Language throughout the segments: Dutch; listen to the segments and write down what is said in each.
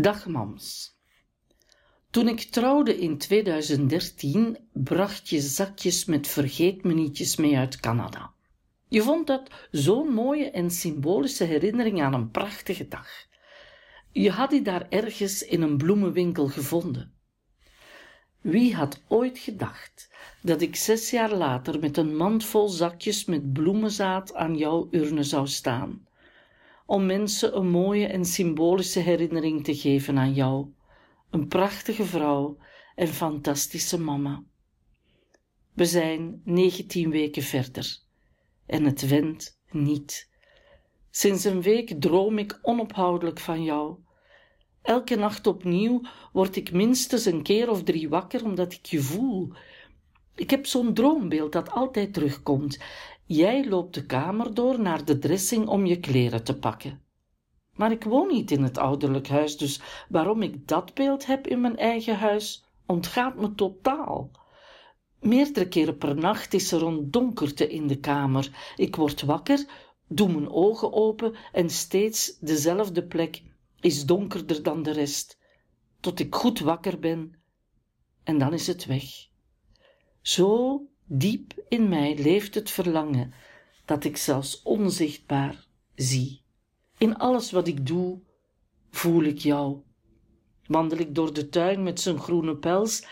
Dag mams. Toen ik trouwde in 2013 bracht je zakjes met vergeetmenietjes mee uit Canada. Je vond dat zo'n mooie en symbolische herinnering aan een prachtige dag. Je had die daar ergens in een bloemenwinkel gevonden. Wie had ooit gedacht dat ik zes jaar later met een mand vol zakjes met bloemenzaad aan jouw urne zou staan, om mensen een mooie en symbolische herinnering te geven aan jou, een prachtige vrouw en fantastische mama. We zijn negentien weken verder en het wendt niet. Sinds een week droom ik onophoudelijk van jou. Elke nacht opnieuw word ik minstens een keer of drie wakker omdat ik je voel. Ik heb zo'n droombeeld dat altijd terugkomt. Jij loopt de kamer door naar de dressing om je kleren te pakken. Maar ik woon niet in het ouderlijk huis, dus waarom ik dat beeld heb in mijn eigen huis, ontgaat me totaal. Meerdere keren per nacht is er een donkerte in de kamer. Ik word wakker, doe mijn ogen open en steeds dezelfde plek is donkerder dan de rest, tot ik goed wakker ben en dan is het weg. Zo diep in mij leeft het verlangen dat ik zelfs onzichtbaar zie. In alles wat ik doe, voel ik jou. Wandel ik door de tuin met zijn groene pels,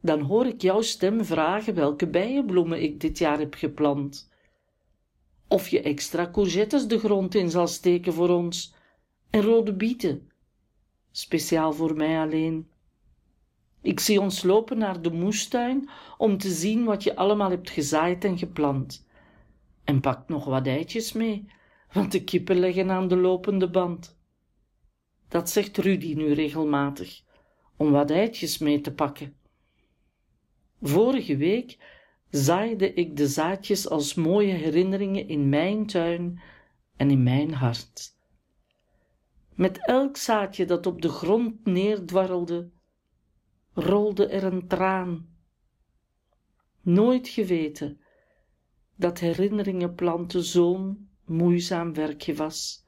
dan hoor ik jouw stem vragen welke bijenbloemen ik dit jaar heb geplant. Of je extra courgettes de grond in zal steken voor ons, en rode bieten, speciaal voor mij alleen. Ik zie ons lopen naar de moestuin om te zien wat je allemaal hebt gezaaid en geplant. En pak nog wat eitjes mee, want de kippen leggen aan de lopende band. Dat zegt Rudy nu regelmatig, om wat eitjes mee te pakken. Vorige week zaaide ik de zaadjes als mooie herinneringen in mijn tuin en in mijn hart. Met elk zaadje dat op de grond neerdwarrelde, rolde er een traan. Nooit geweten dat herinneringen planten zo'n moeizaam werkje was.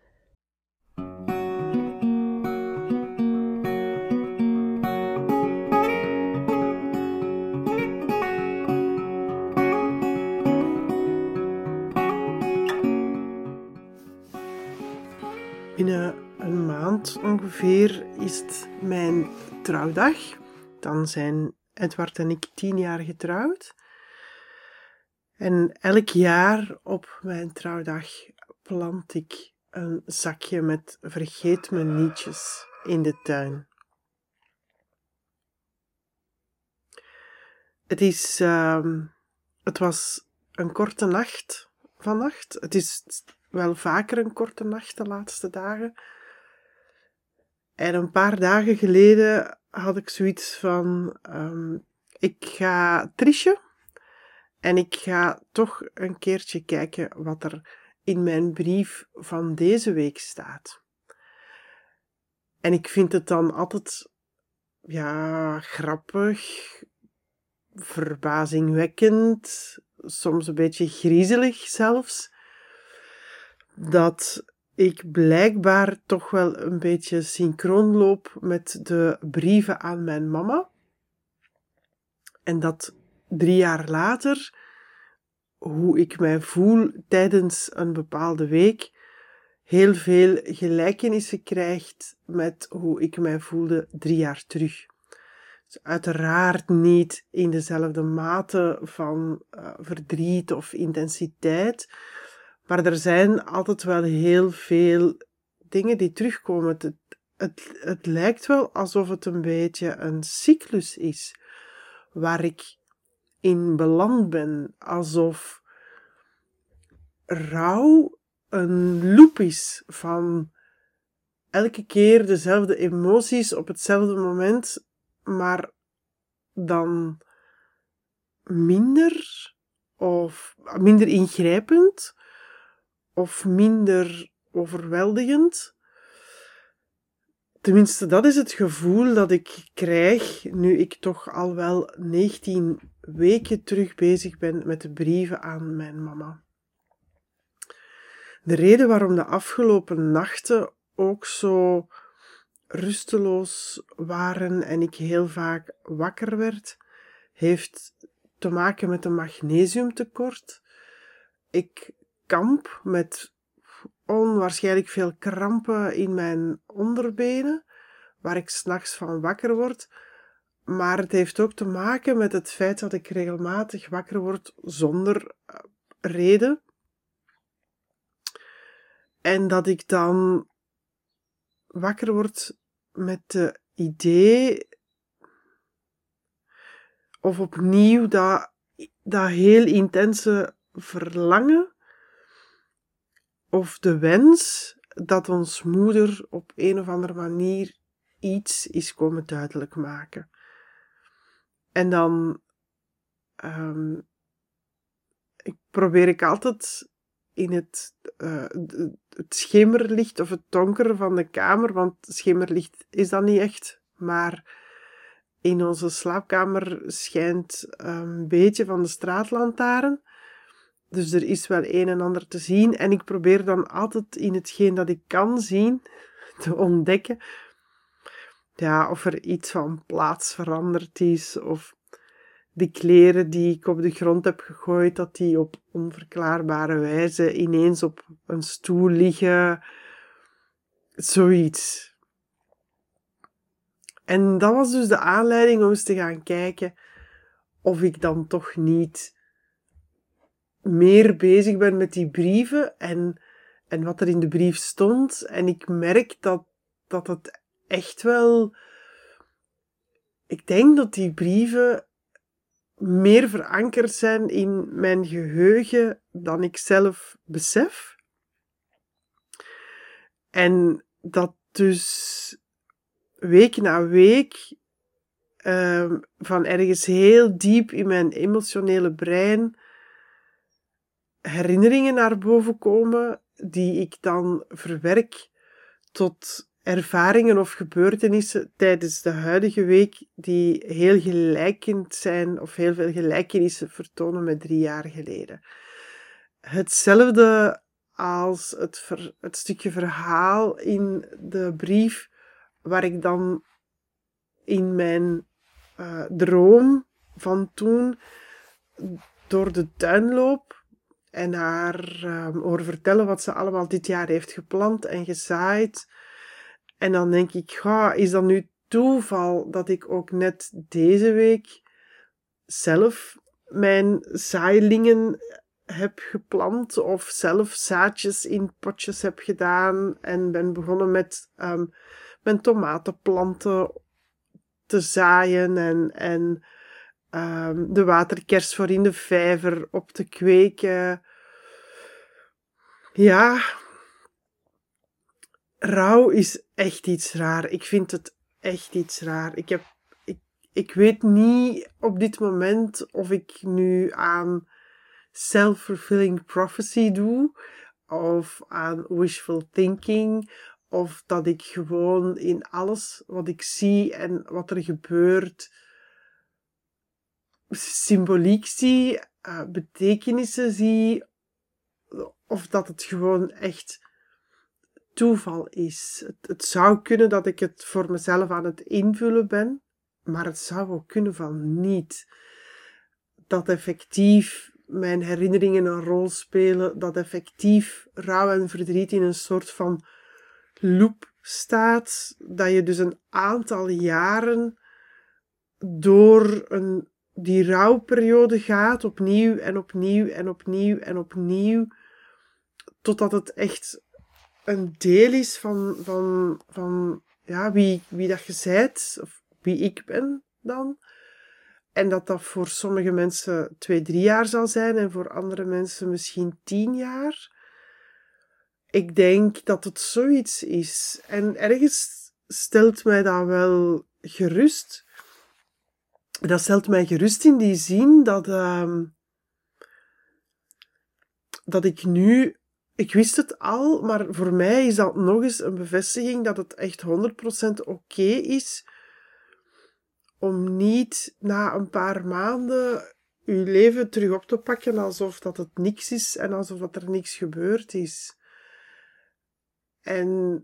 Binnen een maand ongeveer is het mijn trouwdag. Dan zijn Edward en ik tien jaar getrouwd. En elk jaar op mijn trouwdag plant ik een zakje met vergeet me nietjes in de tuin. Het is, uh, het was een korte nacht vannacht. Het is wel vaker een korte nacht de laatste dagen. En een paar dagen geleden had ik zoiets van: um, ik ga trichen en ik ga toch een keertje kijken wat er in mijn brief van deze week staat. En ik vind het dan altijd ja, grappig, verbazingwekkend, soms een beetje griezelig zelfs, dat ik blijkbaar toch wel een beetje synchroon loop met de brieven aan mijn mama. En dat drie jaar later, hoe ik mij voel tijdens een bepaalde week, heel veel gelijkenissen krijgt met hoe ik mij voelde drie jaar terug. Dus uiteraard niet in dezelfde mate van uh, verdriet of intensiteit, maar er zijn altijd wel heel veel dingen die terugkomen. Het, het, het lijkt wel alsof het een beetje een cyclus is waar ik in beland ben. Alsof rouw een loop is van elke keer dezelfde emoties op hetzelfde moment, maar dan minder of minder ingrijpend of minder overweldigend. Tenminste, dat is het gevoel dat ik krijg nu ik toch al wel 19 weken terug bezig ben met de brieven aan mijn mama. De reden waarom de afgelopen nachten ook zo rusteloos waren en ik heel vaak wakker werd, heeft te maken met een magnesiumtekort. Ik kamp met onwaarschijnlijk veel krampen in mijn onderbenen, waar ik s'nachts van wakker word. Maar het heeft ook te maken met het feit dat ik regelmatig wakker word zonder eh, reden. En dat ik dan wakker word met de idee of opnieuw dat, dat heel intense verlangen of de wens dat ons moeder op een of andere manier iets is komen duidelijk maken. En dan um, ik probeer ik altijd in het, uh, het schemerlicht of het donker van de kamer, want schemerlicht is dat niet echt, maar in onze slaapkamer schijnt een beetje van de straatlantaarn. Dus er is wel een en ander te zien. En ik probeer dan altijd in hetgeen dat ik kan zien te ontdekken. Ja, of er iets van plaats veranderd is. Of de kleren die ik op de grond heb gegooid, dat die op onverklaarbare wijze ineens op een stoel liggen. Zoiets. En dat was dus de aanleiding om eens te gaan kijken of ik dan toch niet meer bezig ben met die brieven en, en wat er in de brief stond. En ik merk dat, dat het echt wel. Ik denk dat die brieven meer verankerd zijn in mijn geheugen dan ik zelf besef. En dat dus week na week uh, van ergens heel diep in mijn emotionele brein herinneringen naar boven komen die ik dan verwerk tot ervaringen of gebeurtenissen tijdens de huidige week die heel gelijkend zijn of heel veel gelijkenissen vertonen met drie jaar geleden. Hetzelfde als het, het stukje verhaal in de brief waar ik dan in mijn uh, droom van toen door de tuin loop en haar uh, hoor vertellen wat ze allemaal dit jaar heeft geplant en gezaaid. En dan denk ik, ga, is dat nu toeval dat ik ook net deze week zelf mijn zaailingen heb geplant of zelf zaadjes in potjes heb gedaan en ben begonnen met um, mijn tomatenplanten te zaaien en, en um, de waterkers voor in de vijver op te kweken. Ja, rouw is echt iets raar. Ik vind het echt iets raar. Ik, heb, ik, ik weet niet op dit moment of ik nu aan self-fulfilling prophecy doe of aan wishful thinking of dat ik gewoon in alles wat ik zie en wat er gebeurt symboliek zie, uh, betekenissen zie, of dat het gewoon echt toeval is. Het, het, zou kunnen dat ik het voor mezelf aan het invullen ben, maar het zou ook kunnen van niet. Dat effectief mijn herinneringen een rol spelen, dat effectief rouw en verdriet in een soort van loop staat, dat je dus een aantal jaren door een, die rouwperiode gaat, opnieuw en opnieuw en opnieuw en opnieuw, totdat het echt een deel is van, van, van ja, wie, wie dat je zijt, of wie ik ben dan. En dat dat voor sommige mensen twee, drie jaar zal zijn en voor andere mensen misschien tien jaar ik denk dat het zoiets is. En ergens stelt mij dat wel gerust. Dat stelt mij gerust in die zin dat, uh, dat ik nu. Ik wist het al, maar voor mij is dat nog eens een bevestiging dat het echt 100% oké is om niet na een paar maanden uw leven terug op te pakken alsof dat het niks is en alsof dat er niks gebeurd is. En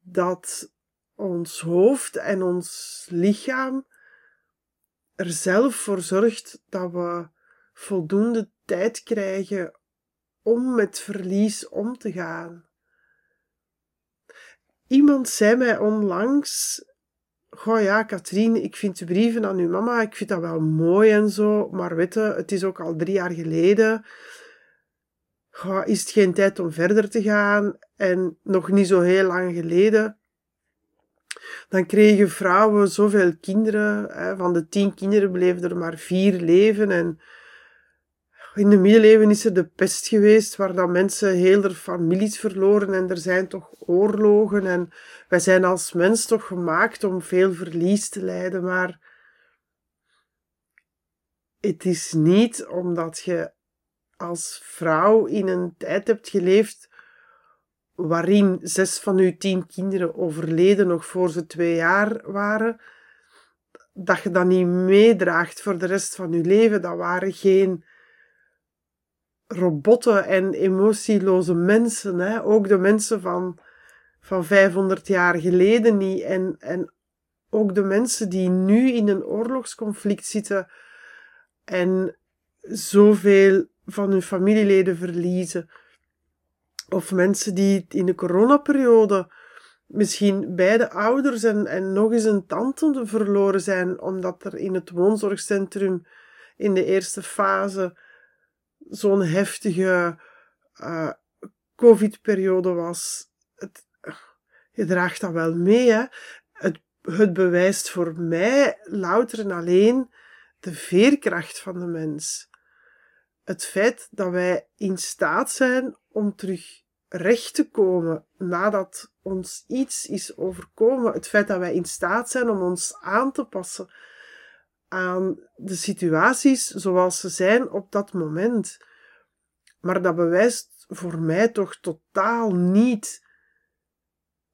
dat ons hoofd en ons lichaam er zelf voor zorgt dat we voldoende tijd krijgen om met verlies om te gaan. Iemand zei mij onlangs: Goh ja, Katrien, ik vind de brieven aan uw mama, ik vind dat wel mooi en zo, maar weet het is ook al drie jaar geleden. Goh, is het geen tijd om verder te gaan? En nog niet zo heel lang geleden dan kregen vrouwen zoveel kinderen. Hè. Van de tien kinderen bleven er maar vier leven. En in de middeleeuwen is er de pest geweest, waar dan mensen heel er families verloren. En er zijn toch oorlogen. En wij zijn als mens toch gemaakt om veel verlies te lijden. Maar het is niet omdat je als vrouw in een tijd hebt geleefd waarin zes van uw tien kinderen overleden nog voor ze twee jaar waren, dat je dat niet meedraagt voor de rest van je leven. Dat waren geen robotten en emotieloze mensen. Hè? Ook de mensen van, van 500 jaar geleden niet. En, en ook de mensen die nu in een oorlogsconflict zitten en zoveel van hun familieleden verliezen. Of mensen die in de coronaperiode misschien beide ouders en, en nog eens een tante verloren zijn, omdat er in het woonzorgcentrum in de eerste fase zo'n heftige uh, COVID-periode was. Het, je draagt dat wel mee, hè. Het, het bewijst voor mij louter en alleen de veerkracht van de mens. Het feit dat wij in staat zijn om terug recht te komen nadat ons iets is overkomen. Het feit dat wij in staat zijn om ons aan te passen aan de situaties zoals ze zijn op dat moment. Maar dat bewijst voor mij toch totaal niet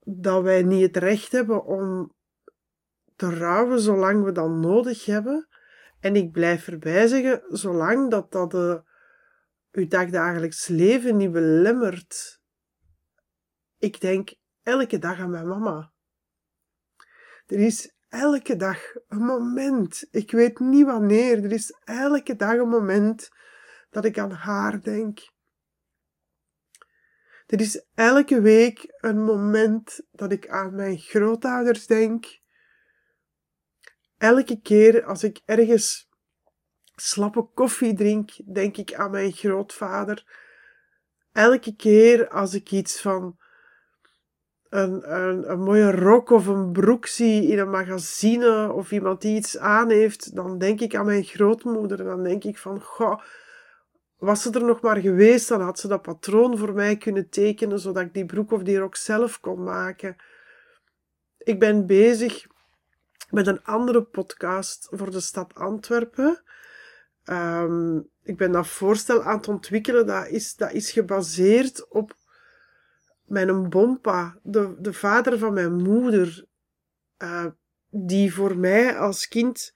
dat wij niet het recht hebben om te rouwen zolang we dat nodig hebben. En ik blijf erbij zeggen, zolang dat dat de, uw dagdagelijks leven niet belemmert. Ik denk elke dag aan mijn mama. Er is elke dag een moment, ik weet niet wanneer, er is elke dag een moment dat ik aan haar denk. Er is elke week een moment dat ik aan mijn grootouders denk. Elke keer als ik ergens slappe koffie drink, denk ik aan mijn grootvader. Elke keer als ik iets van een, een, een mooie rok of een broek zie in een magazine of iemand die iets aan heeft, dan denk ik aan mijn grootmoeder. Dan denk ik van, goh, was ze er nog maar geweest, dan had ze dat patroon voor mij kunnen tekenen, zodat ik die broek of die rok zelf kon maken. Ik ben bezig met een andere podcast voor de stad Antwerpen. Um, ik ben dat voorstel aan het ontwikkelen. Dat is, dat is gebaseerd op mijn bompa, de, de vader van mijn moeder, uh, die voor mij als kind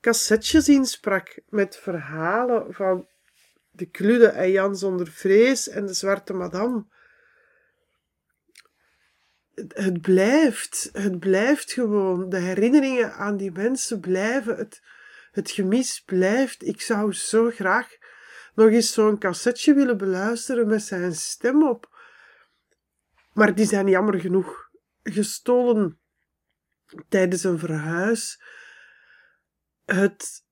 cassettes insprak met verhalen van de Klude en Jan zonder vrees en de Zwarte Madame. Het blijft, het blijft gewoon. De herinneringen aan die mensen blijven. Het, het gemis blijft. Ik zou zo graag nog eens zo'n cassetje willen beluisteren met zijn stem op. Maar die zijn jammer genoeg gestolen tijdens een verhuis. Het,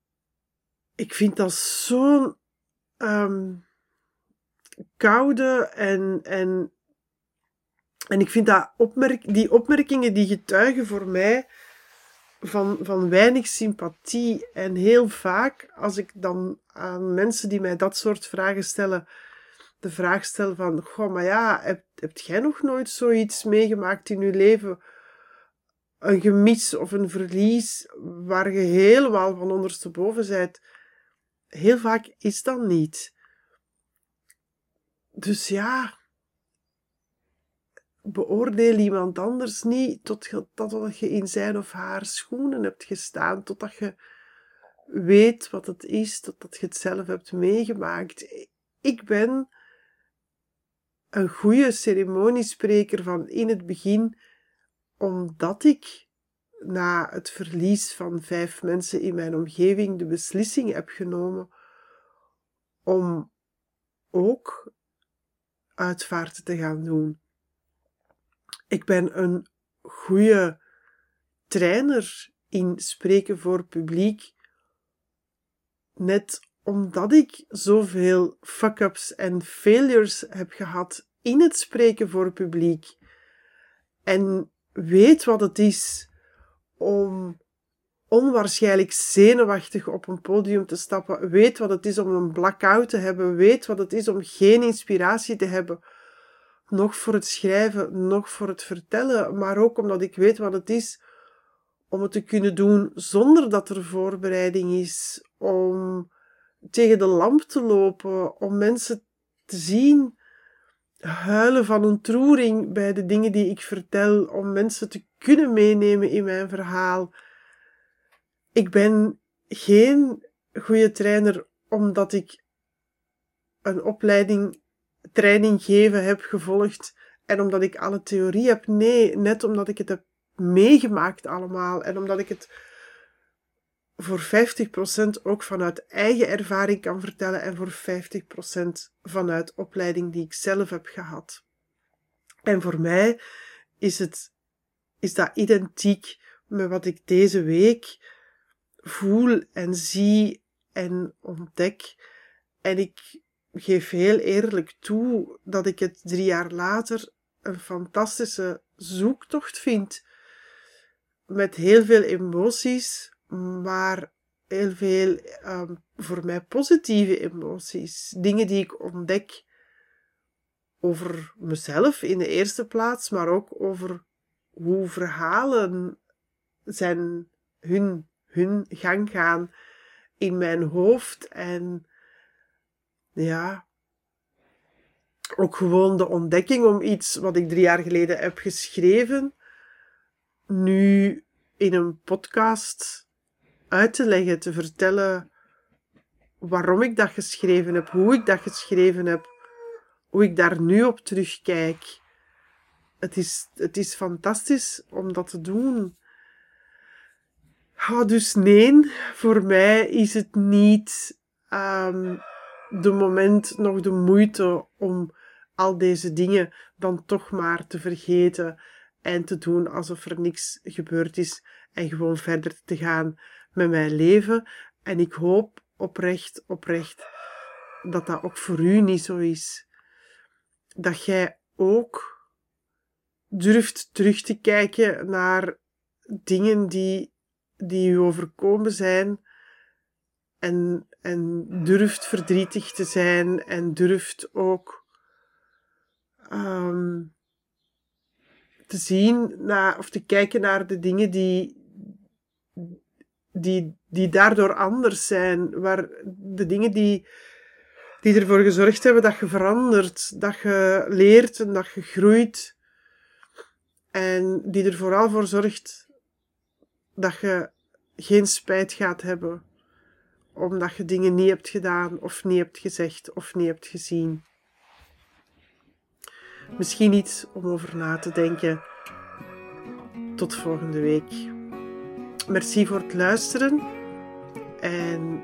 ik vind dat zo'n um, koude en, en, en ik vind dat opmerk, die opmerkingen die getuigen voor mij van, van weinig sympathie. En heel vaak, als ik dan aan mensen die mij dat soort vragen stellen, de vraag stel van, goh, maar ja, hebt jij nog nooit zoiets meegemaakt in je leven? Een gemis of een verlies waar je helemaal van ondersteboven bent? Heel vaak is dat niet. Dus ja, beoordeel iemand anders niet totdat je in zijn of haar schoenen hebt gestaan, totdat je weet wat het is, totdat je het zelf hebt meegemaakt. Ik ben een goede ceremoniespreker van in het begin omdat ik na het verlies van vijf mensen in mijn omgeving de beslissing heb genomen om ook uitvaarten te gaan doen. Ik ben een goede trainer in spreken voor publiek, net omdat ik zoveel fuck-ups en failures heb gehad in het spreken voor publiek en weet wat het is om onwaarschijnlijk zenuwachtig op een podium te stappen, weet wat het is om een blackout te hebben, weet wat het is om geen inspiratie te hebben, nog voor het schrijven, nog voor het vertellen, maar ook omdat ik weet wat het is om het te kunnen doen zonder dat er voorbereiding is, om tegen de lamp te lopen, om mensen te zien huilen van ontroering bij de dingen die ik vertel, om mensen te kunnen meenemen in mijn verhaal. Ik ben geen goede trainer omdat ik een opleiding training geven heb gevolgd en omdat ik alle theorie heb. Nee, net omdat ik het heb meegemaakt allemaal en omdat ik het voor 50% ook vanuit eigen ervaring kan vertellen en voor 50% vanuit opleiding die ik zelf heb gehad. En voor mij is, het, is dat identiek met wat ik deze week voel en zie en ontdek. En ik geef heel eerlijk toe dat ik het drie jaar later een fantastische zoektocht vind. Met heel veel emoties, maar heel veel um, voor mij positieve emoties. Dingen die ik ontdek over mezelf in de eerste plaats, maar ook over hoe verhalen zijn hun, hun gang gaan in mijn hoofd. En ja, ook gewoon de ontdekking om iets wat ik drie jaar geleden heb geschreven, nu in een podcast uit te leggen, te vertellen waarom ik dat geschreven heb, hoe ik dat geschreven heb, hoe ik daar nu op terugkijk. Het is, het is fantastisch om dat te doen. Oh, dus nee, voor mij is het niet um, de moment nog de moeite om al deze dingen dan toch maar te vergeten en te doen alsof er niks gebeurd is en gewoon verder te gaan met mijn leven. En ik hoop oprecht, oprecht, dat dat ook voor u niet zo is. Dat jij ook durft terug te kijken naar dingen die, die u overkomen zijn. En, en durft verdrietig te zijn en durft ook um, te zien naar, of te kijken naar de dingen die, die, die daardoor anders zijn. Waar de dingen die, die ervoor gezorgd hebben dat je verandert, dat je leert en dat je groeit. En die er vooral voor zorgt dat je geen spijt gaat hebben omdat je dingen niet hebt gedaan of niet hebt gezegd of niet hebt gezien. Misschien iets om over na te denken. Tot volgende week. Merci voor het luisteren. En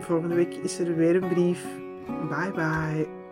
volgende week is er weer een brief. Bye bye.